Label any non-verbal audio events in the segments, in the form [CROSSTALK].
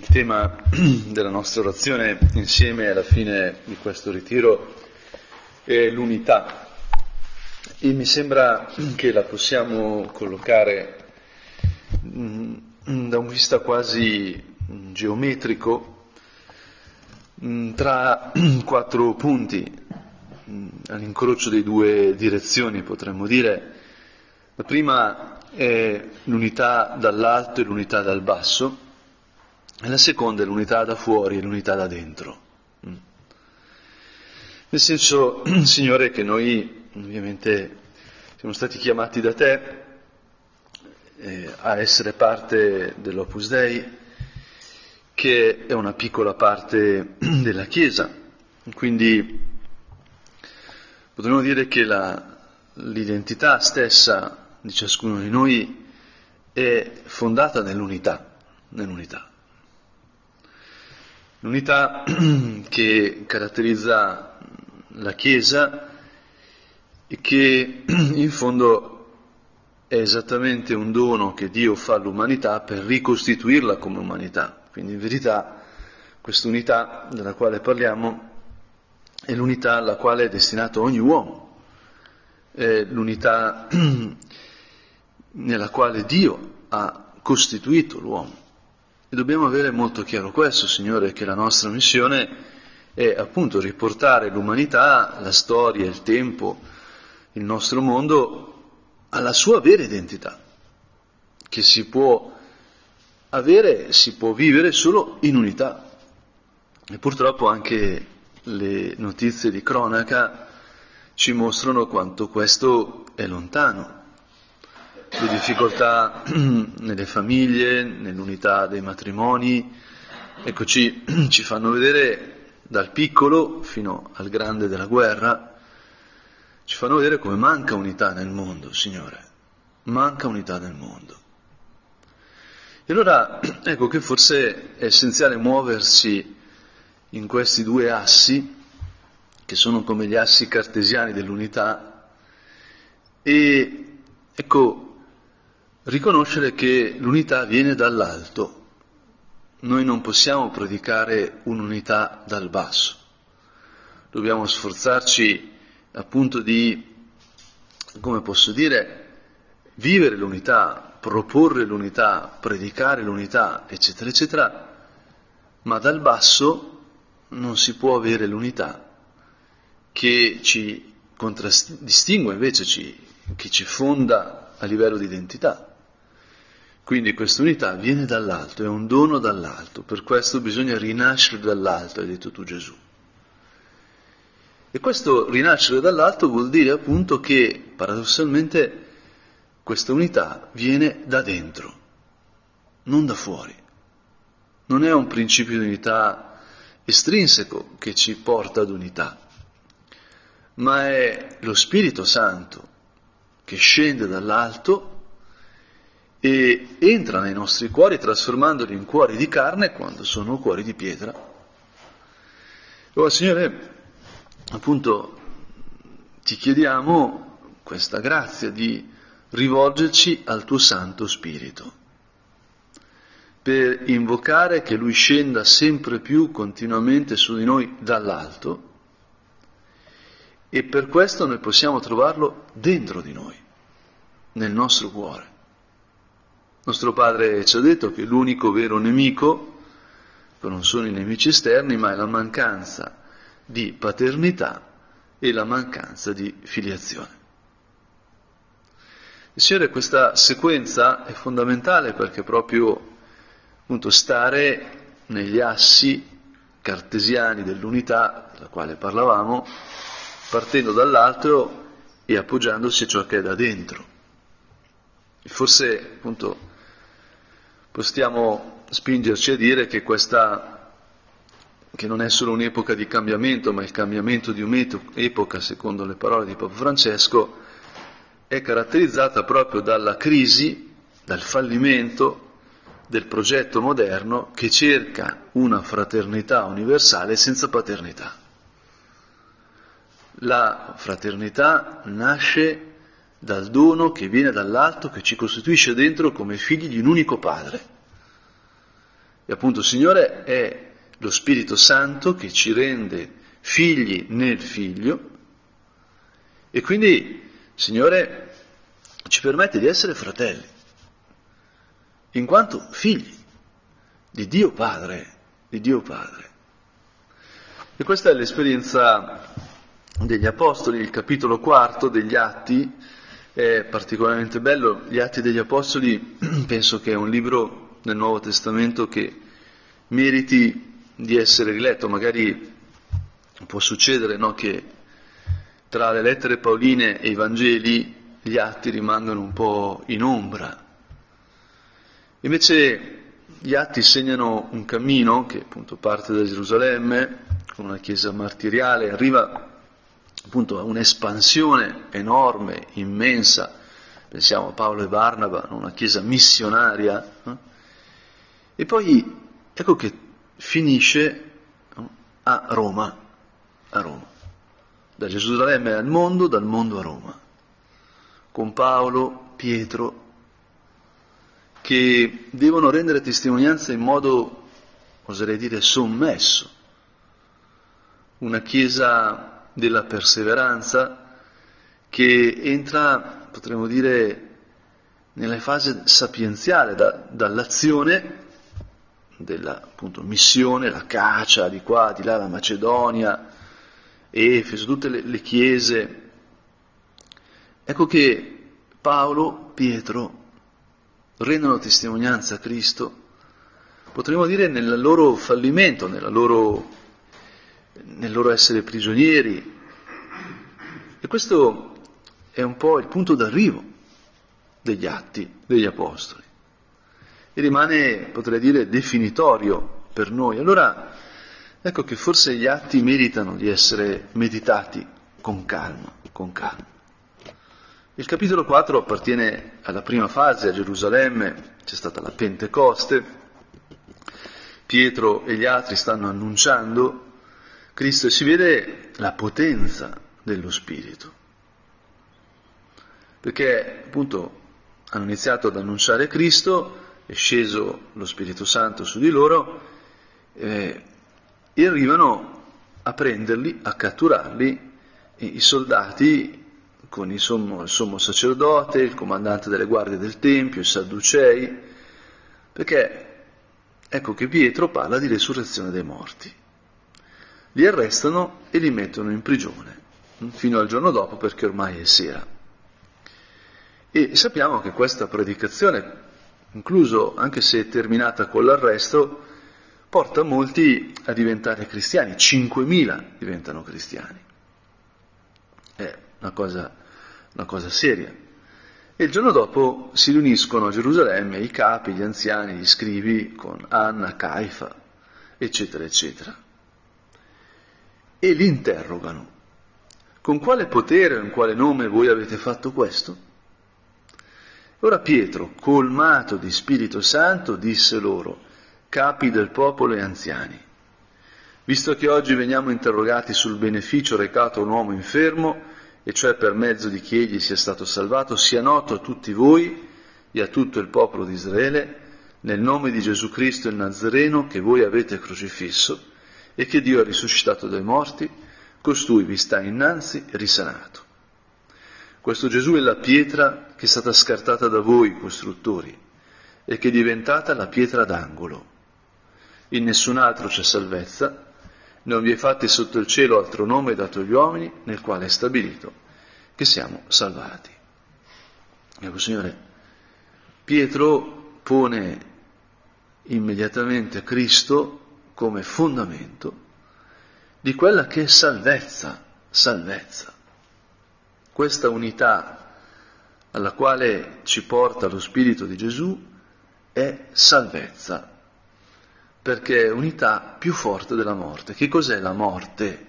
Il tema [CLEARS THROAT] della nostra orazione insieme alla fine di questo ritiro è l'unità e mi sembra che la possiamo collocare mm, da un vista quasi geometrico mm, tra [CLEARS THROAT] quattro punti mm, all'incrocio di due direzioni, potremmo dire. La prima è l'unità dall'alto e l'unità dal basso e la seconda è l'unità da fuori e l'unità da dentro. Mm. Nel senso, [CLEARS THROAT] Signore, che noi ovviamente siamo stati chiamati da te eh, a essere parte dell'Opus Dei, che è una piccola parte [CLEARS THROAT] della Chiesa. Quindi potremmo dire che la, l'identità stessa di ciascuno di noi è fondata nell'unità, nell'unità. L'unità [CLEARS THROAT] che caratterizza la Chiesa e che [CLEARS THROAT] in fondo è esattamente un dono che Dio fa all'umanità per ricostituirla come umanità. Quindi in verità questa unità della quale parliamo è l'unità alla quale è destinato ogni uomo, è l'unità [CLEARS THROAT] nella quale Dio ha costituito l'uomo. E dobbiamo avere molto chiaro questo, Signore, che la nostra missione è appunto riportare l'umanità, la storia, il tempo, il nostro mondo alla sua vera identità, che si può avere, si può vivere solo in unità. E purtroppo anche le notizie di cronaca ci mostrano quanto questo è lontano le difficoltà [CLEARS THROAT] nelle famiglie, nell'unità dei matrimoni, ecco ci, [CLEARS THROAT] ci fanno vedere dal piccolo fino al grande della guerra, ci fanno vedere come manca unità nel mondo, Signore, manca unità nel mondo. E allora [CLEARS THROAT] ecco che forse è essenziale muoversi in questi due assi, che sono come gli assi cartesiani dell'unità, e ecco, riconoscere che l'unità viene dall'alto. Noi non possiamo predicare un'unità dal basso. Dobbiamo sforzarci appunto di, come posso dire, vivere l'unità, proporre l'unità, predicare l'unità, eccetera, eccetera, ma dal basso non si può avere l'unità che ci contraddistingue, invece ci, che ci fonda a livello di identità. Quindi questa unità viene dall'alto, è un dono dall'alto, per questo bisogna rinascere dall'alto, hai detto tu Gesù. E questo rinascere dall'alto vuol dire appunto che paradossalmente questa unità viene da dentro, non da fuori. Non è un principio di unità estrinseco che ci porta ad unità, ma è lo Spirito Santo che scende dall'alto e entra nei nostri cuori trasformandoli in cuori di carne quando sono cuori di pietra. Ora, Signore, appunto ti chiediamo questa grazia di rivolgerci al tuo Santo Spirito, per invocare che Lui scenda sempre più continuamente su di noi dall'alto e per questo noi possiamo trovarlo dentro di noi, nel nostro cuore. Nostro padre ci ha detto che l'unico vero nemico non sono i nemici esterni, ma è la mancanza di paternità e la mancanza di filiazione. Signore, questa sequenza è fondamentale perché proprio appunto stare negli assi cartesiani dell'unità, della quale parlavamo, partendo dall'alto e appoggiandosi a ciò che è da dentro. E forse appunto possiamo spingerci a dire che questa, che non è solo un'epoca di cambiamento, ma il cambiamento di un'epoca, secondo le parole di Papa Francesco, è caratterizzata proprio dalla crisi, dal fallimento del progetto moderno che cerca una fraternità universale senza paternità. La fraternità nasce dal dono che viene dall'alto, che ci costituisce dentro come figli di un unico padre. E appunto Signore è lo Spirito Santo che ci rende figli nel Figlio e quindi Signore ci permette di essere fratelli, in quanto figli di Dio Padre, di Dio Padre. E questa è l'esperienza degli Apostoli, il capitolo quarto degli Atti è particolarmente bello. Gli Atti degli Apostoli [CLEARS THROAT] penso che è un libro nel Nuovo Testamento che meriti di essere riletto, magari può succedere no, che tra le lettere paoline e i Vangeli gli atti rimangono un po' in ombra. Invece gli atti segnano un cammino che appunto parte da Gerusalemme, con una chiesa martiriale, arriva appunto a un'espansione enorme, immensa, pensiamo a Paolo e Barnaba, una chiesa missionaria, eh? e poi ecco che finisce a Roma, a Roma, da Gerusalemme al mondo, dal mondo a Roma, con Paolo, Pietro, che devono rendere testimonianza in modo, oserei dire, sommesso. Una chiesa della perseveranza che entra, potremmo dire, nella fase sapienziale, da, dall'azione della appunto, missione, la caccia di qua, di là, la Macedonia, Efeso, tutte le, le chiese. Ecco che Paolo, Pietro, rendono testimonianza a Cristo, potremmo dire nel loro fallimento, loro, nel loro essere prigionieri. E questo è un po' il punto d'arrivo degli atti degli Apostoli. E rimane, potrei dire, definitorio per noi. Allora, ecco che forse gli atti meritano di essere meditati con calma, con calma. Il capitolo 4 appartiene alla prima fase, a Gerusalemme, c'è stata la Pentecoste, Pietro e gli altri stanno annunciando Cristo si vede la potenza dello Spirito. Perché appunto hanno iniziato ad annunciare Cristo, è sceso lo Spirito Santo su di loro eh, e arrivano a prenderli, a catturarli, i soldati con il sommo, il sommo sacerdote, il comandante delle guardie del Tempio, i Sadducei, perché ecco che Pietro parla di resurrezione dei morti. Li arrestano e li mettono in prigione hm, fino al giorno dopo perché ormai è sera. E sappiamo che questa predicazione, incluso anche se terminata con l'arresto, porta molti a diventare cristiani, 5.000 diventano cristiani. È una cosa una cosa seria. E il giorno dopo si riuniscono a Gerusalemme i capi, gli anziani, gli scrivi con Anna, Caifa, eccetera, eccetera. E li interrogano. Con quale potere in quale nome voi avete fatto questo? Ora Pietro, colmato di Spirito Santo, disse loro, capi del popolo e anziani, visto che oggi veniamo interrogati sul beneficio recato a un uomo infermo, e cioè per mezzo di chi egli sia stato salvato, sia noto a tutti voi e a tutto il popolo di Israele, nel nome di Gesù Cristo il Nazareno che voi avete crocifisso e che Dio ha risuscitato dai morti, costui vi sta innanzi risanato. Questo Gesù è la pietra che è stata scartata da voi, costruttori, e che è diventata la pietra d'angolo. In nessun altro c'è salvezza, non vi è fatti sotto il cielo altro nome dato agli uomini nel quale è stabilito che siamo salvati. Ecco, Signore, Pietro pone immediatamente Cristo come fondamento di quella che è salvezza, salvezza. Questa unità alla quale ci porta lo Spirito di Gesù è salvezza, perché è unità più forte della morte. Che cos'è la morte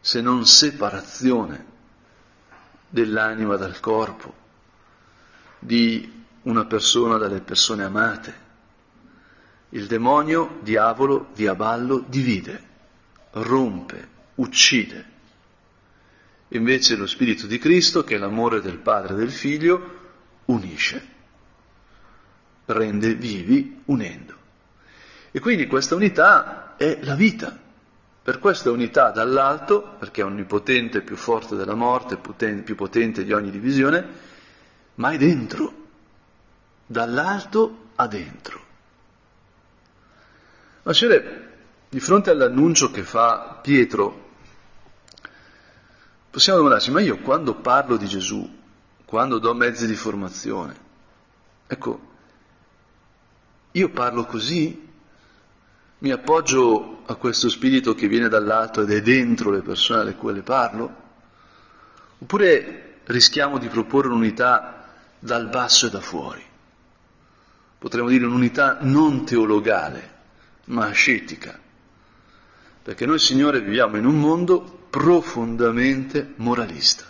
se non separazione dell'anima dal corpo, di una persona dalle persone amate? Il demonio, diavolo, diaballo, divide, rompe, uccide. Invece lo Spirito di Cristo, che è l'amore del Padre e del Figlio, unisce, rende vivi unendo. E quindi questa unità è la vita. Per questa unità dall'alto, perché è onnipotente, più forte della morte, più potente di ogni divisione, ma è dentro, dall'alto a dentro. Ma Signore, di fronte all'annuncio che fa Pietro, possiamo domandarci, ma io quando parlo di Gesù, quando do mezzi di formazione, ecco, io parlo così? Mi appoggio a questo spirito che viene dall'alto ed è dentro le persone alle quali parlo? Oppure rischiamo di proporre un'unità dal basso e da fuori? Potremmo dire un'unità non teologale, ma ascetica. Perché noi, Signore, viviamo in un mondo profondamente moralista,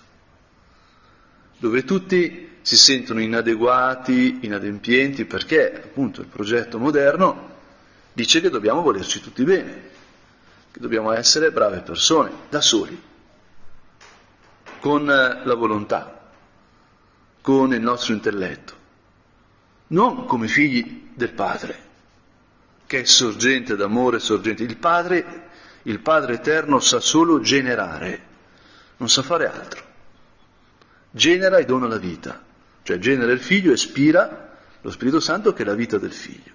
dove tutti si sentono inadeguati, inadempienti, perché appunto il progetto moderno dice che dobbiamo volerci tutti bene, che dobbiamo essere brave persone, da soli, con la volontà, con il nostro intelletto, non come figli del Padre, che è sorgente d'amore, sorgente. Il Padre, il Padre eterno sa solo generare, non sa fare altro. Genera e dona la vita, cioè genera il figlio e spira lo Spirito Santo che è la vita del figlio.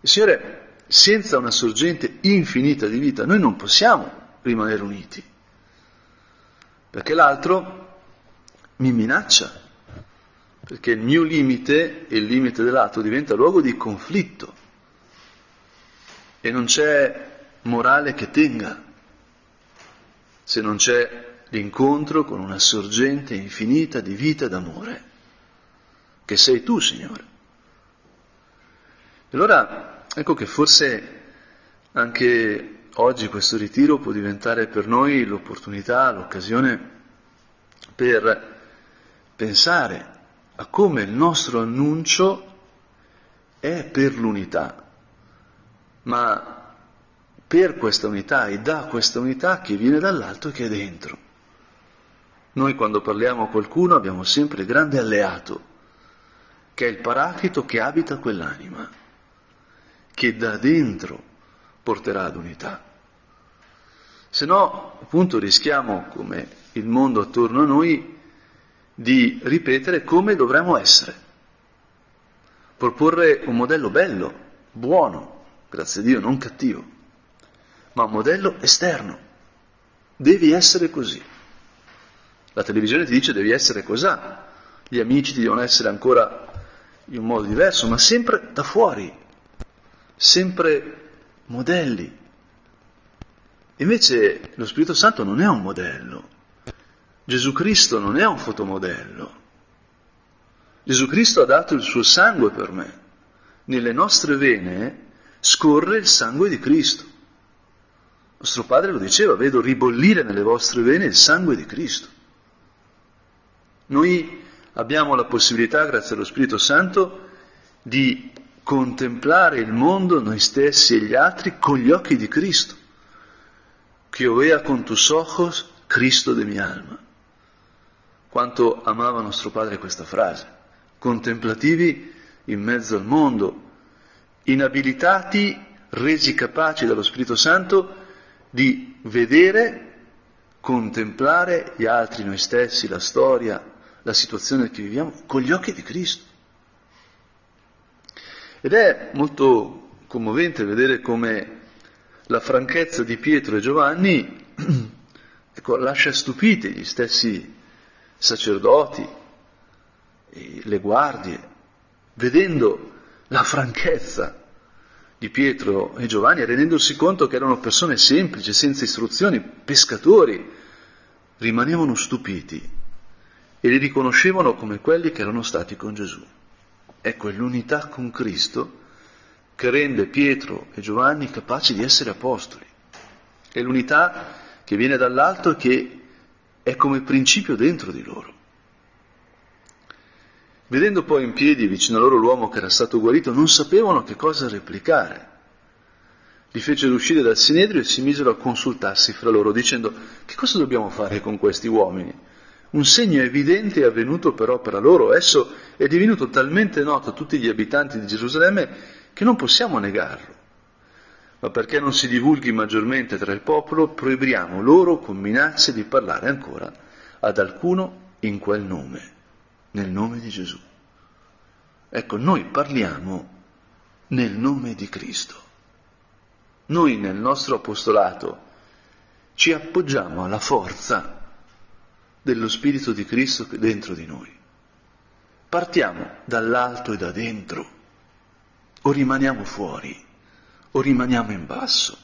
Il Signore, senza una sorgente infinita di vita, noi non possiamo rimanere uniti, perché l'altro mi minaccia, perché il mio limite e il limite dell'altro diventa luogo di conflitto e non c'è morale che tenga se non c'è l'incontro con una sorgente infinita di vita e d'amore, che sei tu, Signore. E allora Ecco che forse anche oggi questo ritiro può diventare per noi l'opportunità, l'occasione per pensare come il nostro annuncio è per l'unità, ma per questa unità e da questa unità che viene dall'alto e che è dentro. Noi quando parliamo a qualcuno abbiamo sempre il grande alleato, che è il paraclito che abita quell'anima che da dentro porterà ad unità. Se no, appunto, rischiamo, come il mondo attorno a noi, di ripetere come dovremmo essere, proporre un modello bello, buono, grazie a Dio, non cattivo, ma un modello esterno. Devi essere così. La televisione ti dice devi essere così, gli amici ti devono essere ancora in un modo diverso, ma sempre da fuori, sempre modelli. Invece lo Spirito Santo non è un modello, Gesù Cristo non è un fotomodello. Gesù Cristo ha dato il suo sangue per me. Nelle nostre vene scorre il sangue di Cristo. Nostro Padre lo diceva, vedo ribollire nelle vostre vene il sangue di Cristo. Noi abbiamo la possibilità, grazie allo Spirito Santo, di contemplare il mondo, noi stessi e gli altri, con gli occhi di Cristo. Que vea con tus ojos Cristo de mi alma. Quanto amava nostro Padre questa frase. Contemplativi in mezzo al mondo, inabilitati, resi capaci dallo Spirito Santo di vedere, contemplare gli altri, noi stessi, la storia, la situazione che viviamo, con gli occhi di Cristo. Ed è molto commovente vedere come la franchezza di Pietro e Giovanni [CLEARS THROAT] ecco, lascia stupiti gli stessi sacerdoti, le guardie, vedendo la franchezza di Pietro e Giovanni e rendendosi conto che erano persone semplici, senza istruzioni, pescatori, rimanevano stupiti e li riconoscevano come quelli che erano stati con Gesù. Ecco, è l'unità con Cristo che rende Pietro e Giovanni capaci di essere apostoli. È l'unità che viene dall'alto e che è come principio dentro di loro. Vedendo poi in piedi vicino a loro l'uomo che era stato guarito, non sapevano che cosa replicare. Li fecero uscire dal Sinedrio e si misero a consultarsi fra loro, dicendo che cosa dobbiamo fare con questi uomini? Un segno evidente è avvenuto per opera loro, esso è divenuto talmente noto a tutti gli abitanti di Gerusalemme che non possiamo negarlo, ma perché non si divulghi maggiormente tra il popolo, proibiamo loro con minacce di parlare ancora ad alcuno in quel nome, nel nome di Gesù. Ecco, noi parliamo nel nome di Cristo. Noi nel nostro apostolato ci appoggiamo alla forza dello Spirito di Cristo dentro di noi. Partiamo dall'alto e da dentro, o rimaniamo fuori, o rimaniamo in basso.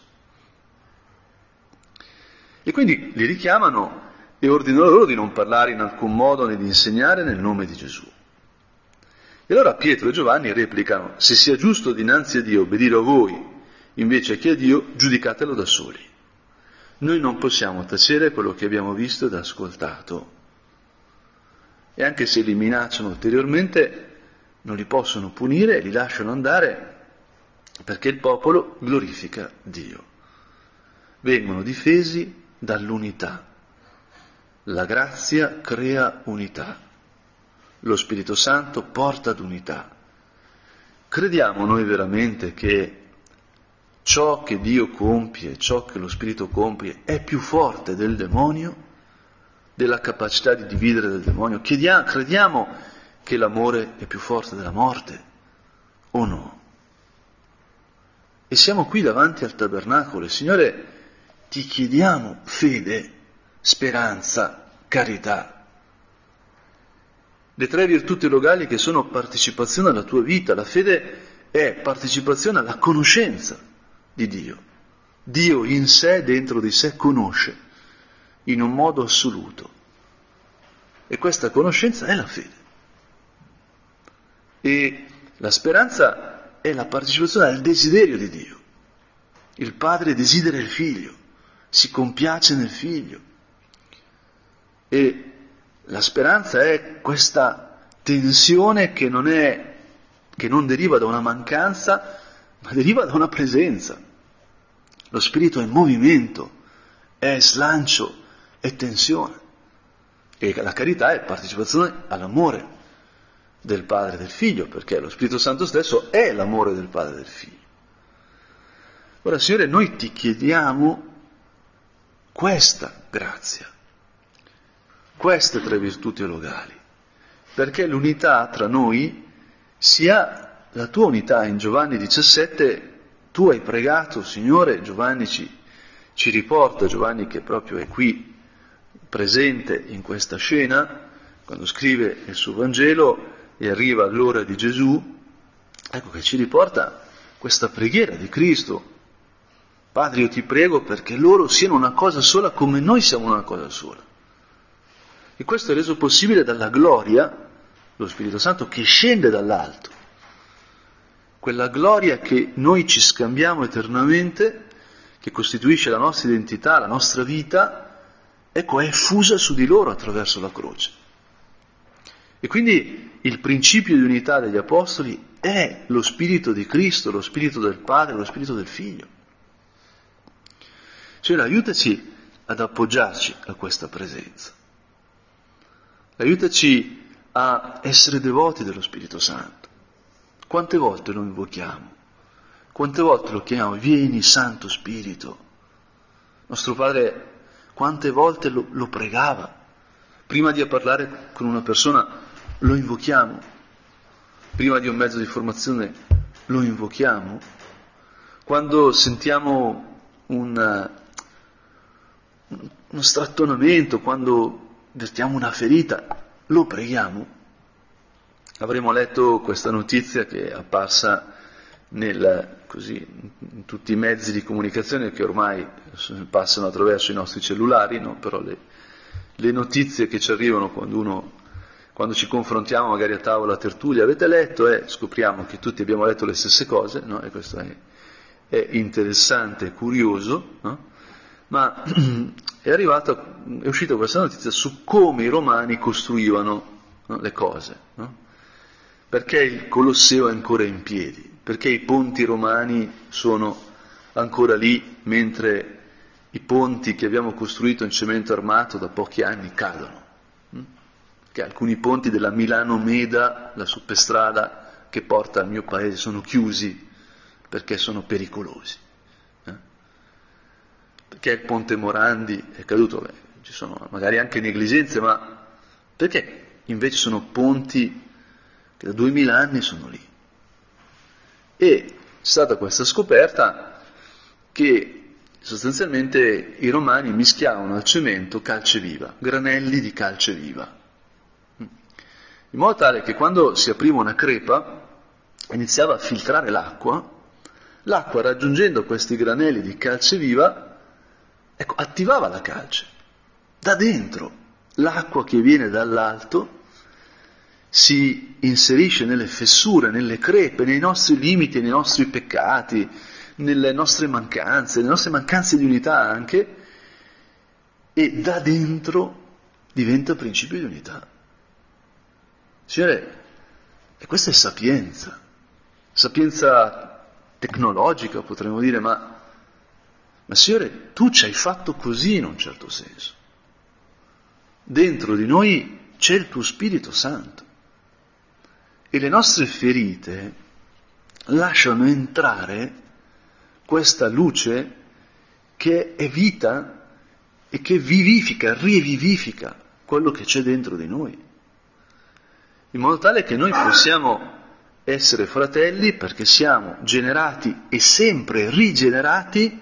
E quindi li richiamano e ordinano loro di non parlare in alcun modo né di insegnare nel nome di Gesù. E allora Pietro e Giovanni replicano, se sia giusto dinanzi a Dio obbedire a voi invece che a Dio, giudicatelo da soli. Noi non possiamo tacere quello che abbiamo visto ed ascoltato. E anche se li minacciano ulteriormente, non li possono punire li lasciano andare perché il popolo glorifica Dio. Vengono difesi dall'unità. La grazia crea unità. Lo Spirito Santo porta ad unità. Crediamo noi veramente che ciò che Dio compie, ciò che lo Spirito compie è più forte del demonio, della capacità di dividere del demonio? Chiediamo, crediamo che l'amore è più forte della morte o no? E siamo qui davanti al tabernacolo Signore ti chiediamo fede, speranza, carità. Le tre virtù teologali che sono partecipazione alla tua vita, la fede è partecipazione alla conoscenza di Dio. Dio in sé, dentro di sé, conosce in un modo assoluto. E questa conoscenza è la fede. E la speranza è la partecipazione al desiderio di Dio. Il padre desidera il figlio, si compiace nel figlio. E la speranza è questa tensione che non, è, che non deriva da una mancanza, ma deriva da una presenza. Lo spirito è movimento, è slancio, è tensione. E la carità è partecipazione all'amore del padre e del figlio, perché lo Spirito Santo stesso è l'amore del padre e del figlio. Ora, Signore, noi ti chiediamo questa grazia, queste tre virtù teologali, perché l'unità tra noi sia la tua unità in Giovanni 17, tu hai pregato, Signore, Giovanni ci, ci riporta, Giovanni che proprio è qui presente in questa scena, quando scrive il suo Vangelo e arriva all'ora di Gesù, ecco che ci riporta questa preghiera di Cristo. Padre, io ti prego perché loro siano una cosa sola come noi siamo una cosa sola. E questo è reso possibile dalla gloria, lo Spirito Santo, che scende dall'alto quella gloria che noi ci scambiamo eternamente, che costituisce la nostra identità, la nostra vita, ecco, è fusa su di loro attraverso la croce. E quindi il principio di unità degli Apostoli è lo Spirito di Cristo, lo Spirito del Padre, lo Spirito del Figlio. Cioè, aiutaci ad appoggiarci a questa presenza. Aiutaci a essere devoti dello Spirito Santo. Quante volte lo invochiamo? Quante volte lo chiamiamo? Vieni, Santo Spirito. Nostro Padre quante volte lo, lo pregava? Prima di parlare con una persona lo invochiamo. Prima di un mezzo di formazione lo invochiamo. Quando sentiamo un, uno strattonamento, quando vertiamo una ferita, lo preghiamo. Avremo letto questa notizia che è apparsa nel, così, in tutti i mezzi di comunicazione che ormai passano attraverso i nostri cellulari, no? però le, le, notizie che ci arrivano quando, uno, quando ci confrontiamo magari a tavola a tertulia, avete letto e eh, scopriamo che tutti abbiamo letto le stesse cose, no? e questo è, è interessante curioso, no? ma [CLEARS THROAT] è, arrivata, è uscita questa notizia su come i romani costruivano le cose. No? Perché il Colosseo è ancora in piedi? Perché i ponti romani sono ancora lì mentre i ponti che abbiamo costruito in cemento armato da pochi anni cadono? Che alcuni ponti della Milano-Meda, la superstrada che porta al mio paese, sono chiusi perché sono pericolosi. Eh? Perché il ponte Morandi è caduto? Beh, ci sono magari anche negligenze, ma perché invece sono ponti che da duemila anni sono lì? E c'è stata questa scoperta che sostanzialmente i romani mischiavano al cemento calce viva, granelli di calce viva, in modo tale che quando si apriva una crepa iniziava a filtrare l'acqua, l'acqua raggiungendo questi granelli di calce viva, ecco, attivava la calce. Da dentro l'acqua che viene dall'alto si inserisce nelle fessure, nelle crepe, nei nostri limiti, nei nostri peccati, nelle nostre mancanze, nelle nostre mancanze di unità anche, e da dentro diventa principio di unità. Signore, e questa è sapienza, sapienza tecnologica potremmo dire, ma, ma Signore, tu ci hai fatto così in un certo senso. Dentro di noi c'è il tuo Spirito Santo. E le nostre ferite lasciano entrare questa luce che è vita e che vivifica, rivivifica quello che c'è dentro di noi, in modo tale che noi possiamo essere fratelli perché siamo generati e sempre rigenerati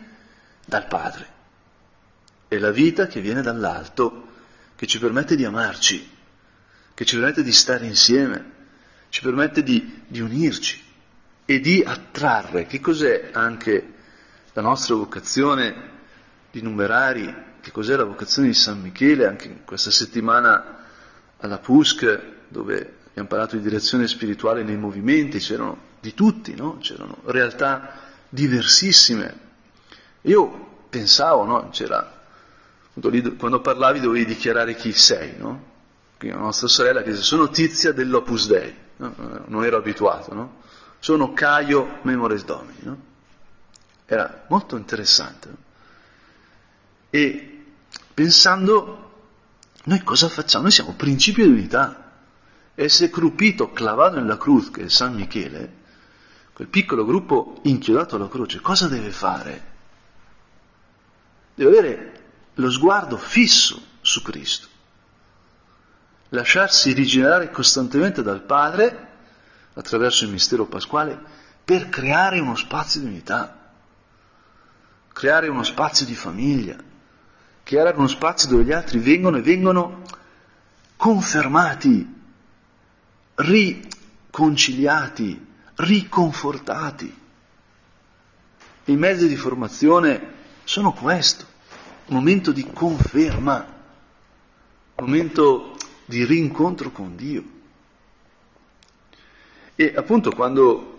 dal Padre. È la vita che viene dall'alto, che ci permette di amarci, che ci permette di stare insieme, ci permette di, di unirci e di attrarre. Che cos'è anche la nostra vocazione di numerari? Che cos'è la vocazione di San Michele? Anche questa settimana alla PUSC, dove abbiamo parlato di direzione spirituale nei movimenti, c'erano di tutti, no? c'erano realtà diversissime. Io pensavo, no? c'era, quando parlavi dovevi dichiarare chi sei, no? La nostra sorella dice sono tizia dell'Opus Dei, no? non ero abituato, no? sono Caio Memores Domini. No? Era molto interessante. E pensando, noi cosa facciamo? Noi siamo principio di unità ese crupito clavato nella cruz che è San Michele, quel piccolo gruppo inchiodato alla croce, cosa deve fare? Deve avere lo sguardo fisso su Cristo, lasciarsi rigenerare costantemente dal Padre attraverso il mistero pasquale per creare uno spazio di unità, creare uno spazio di famiglia, creare uno spazio dove gli altri vengono e vengono confermati riconciliati, riconfortati. I mezzi di formazione sono questo, un momento di conferma, un momento di rincontro con Dio. E appunto quando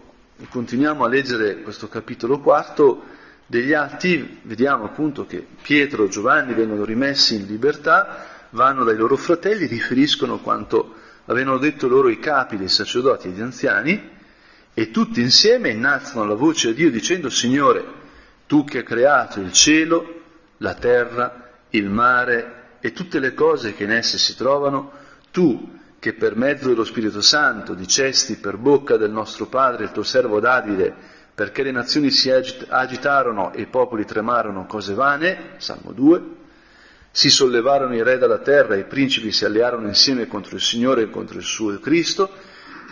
continuiamo a leggere questo capitolo quarto degli Atti, vediamo appunto che Pietro e Giovanni vengono rimessi in libertà, vanno dai loro fratelli, riferiscono quanto avevano detto loro i capi dei sacerdoti e degli anziani, e tutti insieme innalzano la voce a Dio dicendo, Signore, tu che hai creato il cielo, la terra, il mare e tutte le cose che in esse si trovano, tu che per mezzo dello Spirito Santo dicesti per bocca del nostro Padre, il tuo servo Davide, perché le nazioni si agitarono e i popoli tremarono cose vane, Salmo 2, si sollevarono i re dalla terra i principi si allearono insieme contro il Signore e contro il suo Cristo.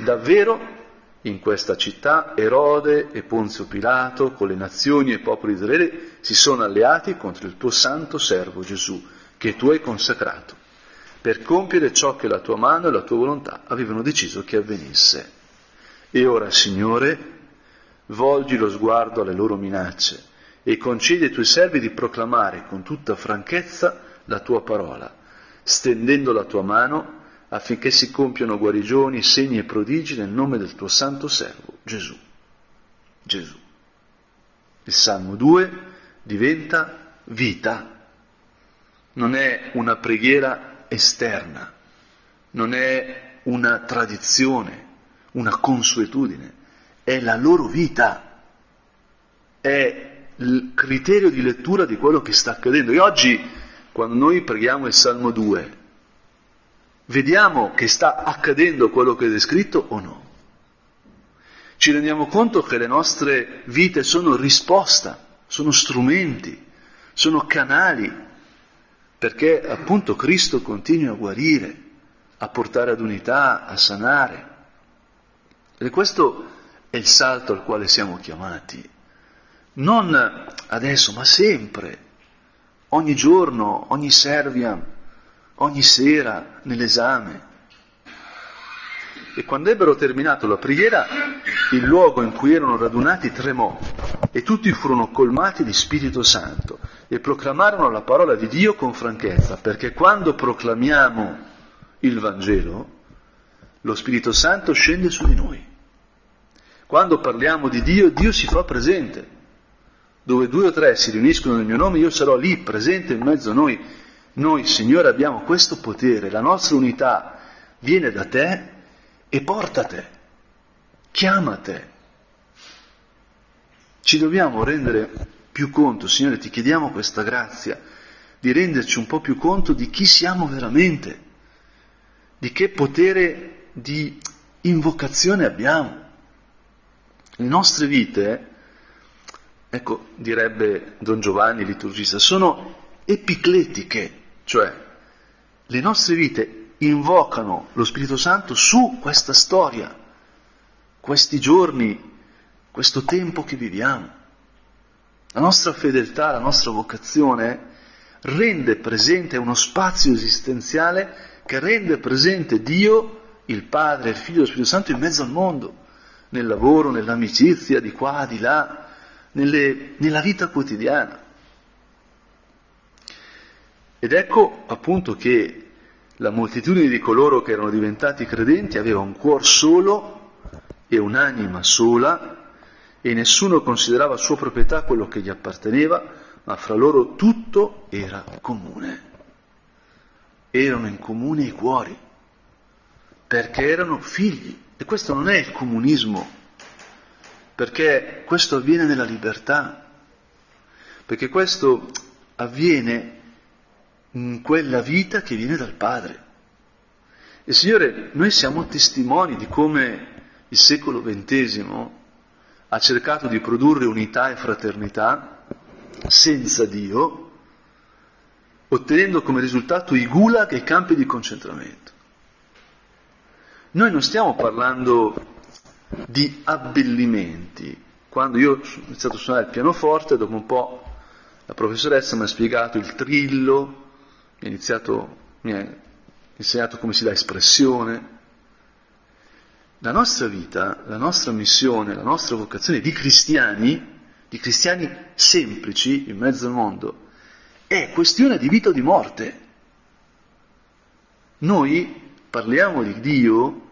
Davvero in questa città Erode e Ponzio Pilato, con le nazioni e i popoli di Israele, si sono alleati contro il tuo santo servo Gesù, che tu hai consacrato, per compiere ciò che la tua mano e la tua volontà avevano deciso che avvenisse. E ora, Signore, volgi lo sguardo alle loro minacce e concedi ai tuoi servi di proclamare con tutta franchezza la tua parola, stendendo la tua mano affinché si compiano guarigioni, segni e prodigi nel nome del tuo santo servo, Gesù. Gesù. Il Salmo 2 diventa vita, non è una preghiera esterna, non è una tradizione, una consuetudine, è la loro vita, è il criterio di lettura di quello che sta accadendo. E oggi quando noi preghiamo il Salmo 2, vediamo che sta accadendo quello che è descritto o no? Ci rendiamo conto che le nostre vite sono risposta, sono strumenti, sono canali, perché appunto Cristo continua a guarire, a portare ad unità, a sanare. E questo è il salto al quale siamo chiamati. Non adesso, ma sempre, ogni giorno, ogni serviam, ogni sera, nell'esame. E quando ebbero terminato la preghiera, il luogo in cui erano radunati tremò e tutti furono colmati di Spirito Santo e proclamarono la parola di Dio con franchezza, perché quando proclamiamo il Vangelo, lo Spirito Santo scende su di noi. Quando parliamo di Dio, Dio si fa presente. Dove due o tre si riuniscono nel mio nome, io sarò lì presente in mezzo a noi. Noi, Signore, abbiamo questo potere, la nostra unità viene da te e porta te, chiama te. Ci dobbiamo rendere più conto, Signore, ti chiediamo questa grazia, di renderci un po' più conto di chi siamo veramente, di che potere di invocazione abbiamo. Le nostre vite, ecco, direbbe Don Giovanni, liturgista, sono epicletiche, cioè le nostre vite invocano lo Spirito Santo su questa storia, questi giorni, questo tempo che viviamo. La nostra fedeltà, la nostra vocazione rende presente uno spazio esistenziale che rende presente Dio, il Padre, il Figlio e lo Spirito Santo in mezzo al mondo nel lavoro, nell'amicizia, di qua, di là, nelle, nella vita quotidiana. Ed ecco appunto che la moltitudine di coloro che erano diventati credenti aveva un cuore solo e un'anima sola e nessuno considerava sua proprietà quello che gli apparteneva, ma fra loro tutto era comune. Erano in comune i cuori, perché erano figli e questo non è il comunismo, perché questo avviene nella libertà, perché questo avviene in quella vita che viene dal Padre. E Signore, noi siamo testimoni di come il secolo XX ha cercato di produrre unità e fraternità senza Dio, ottenendo come risultato i gulag e i campi di concentramento. Noi non stiamo parlando di abbellimenti. Quando io ho iniziato a suonare il pianoforte, dopo un po' la professoressa mi ha spiegato il trillo, mi ha, iniziato, mi ha insegnato come si dà espressione. La nostra vita, la nostra missione, la nostra vocazione di cristiani, di cristiani semplici in mezzo al mondo, è questione di vita o di morte. Noi parliamo di Dio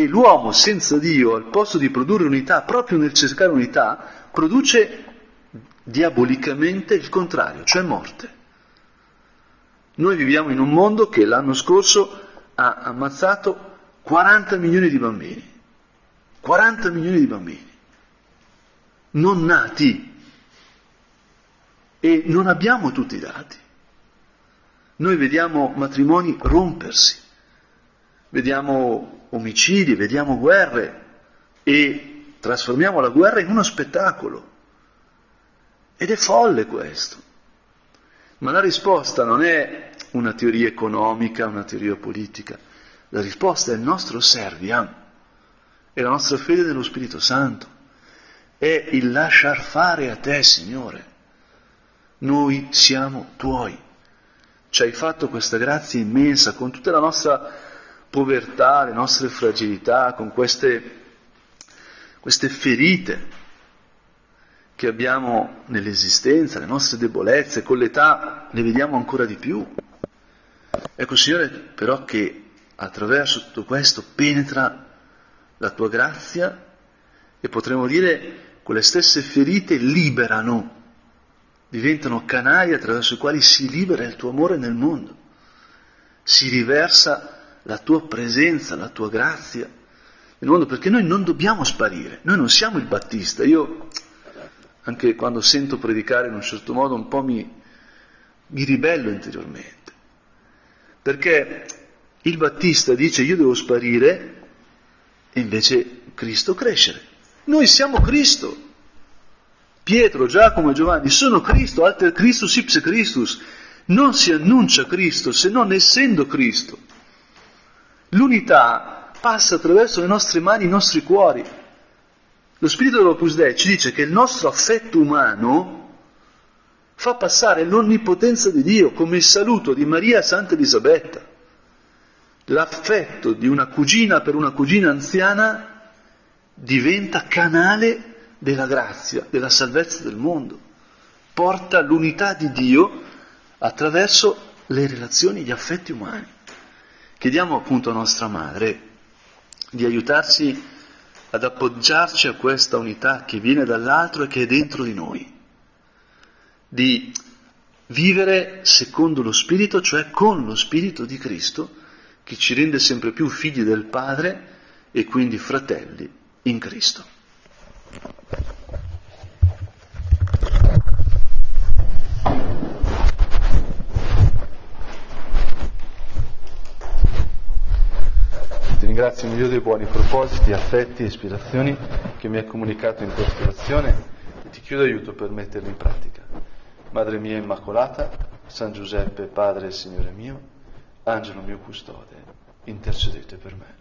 e l'uomo senza Dio, al posto di produrre unità, proprio nel cercare unità, produce diabolicamente il contrario, cioè morte. Noi viviamo in un mondo che l'anno scorso ha ammazzato 40 milioni di bambini. 40 milioni di bambini non nati e non abbiamo tutti i dati. Noi vediamo matrimoni rompersi, vediamo omicidi, vediamo guerre e trasformiamo la guerra in uno spettacolo. Ed è folle questo. Ma la risposta non è una teoria economica, una teoria politica. La risposta è il nostro serviam, è la nostra fede nello Spirito Santo, è il lasciar fare a te, Signore. Noi siamo tuoi. Ci hai fatto questa grazia immensa con tutta la nostra povertà, le nostre fragilità, con queste, queste ferite che abbiamo nell'esistenza, le nostre debolezze, con l'età le vediamo ancora di più. Ecco Signore però che attraverso tutto questo penetra la tua grazia e potremmo dire quelle stesse ferite liberano, diventano canali attraverso i quali si libera il tuo amore nel mondo, si riversa la tua presenza, la tua grazia nel mondo, perché noi non dobbiamo sparire, noi non siamo il Battista. Io, anche quando sento predicare in un certo modo, un po' mi, mi ribello interiormente, perché il Battista dice io devo sparire e invece Cristo crescere. Noi siamo Cristo. Pietro, Giacomo e Giovanni sono Cristo, alter Christus ipse Christus. Non si annuncia Cristo se non essendo Cristo. L'unità passa attraverso le nostre mani, i nostri cuori. Lo spirito dell'Opus Dei ci dice che il nostro affetto umano fa passare l'onnipotenza di Dio come il saluto di Maria Santa Elisabetta. L'affetto di una cugina per una cugina anziana diventa canale della grazia, della salvezza del mondo. Porta l'unità di Dio attraverso le relazioni, gli affetti umani. Chiediamo appunto a nostra madre di aiutarci ad appoggiarci a questa unità che viene dall'altro e che è dentro di noi, di vivere secondo lo Spirito, cioè con lo Spirito di Cristo, che ci rende sempre più figli del Padre e quindi fratelli in Cristo. Ringrazio il Dio dei buoni propositi, affetti e ispirazioni che mi ha comunicato in questa orazione e ti chiedo aiuto per metterli in pratica. Madre mia Immacolata, San Giuseppe, Padre e Signore mio, Angelo mio custode, intercedete per me.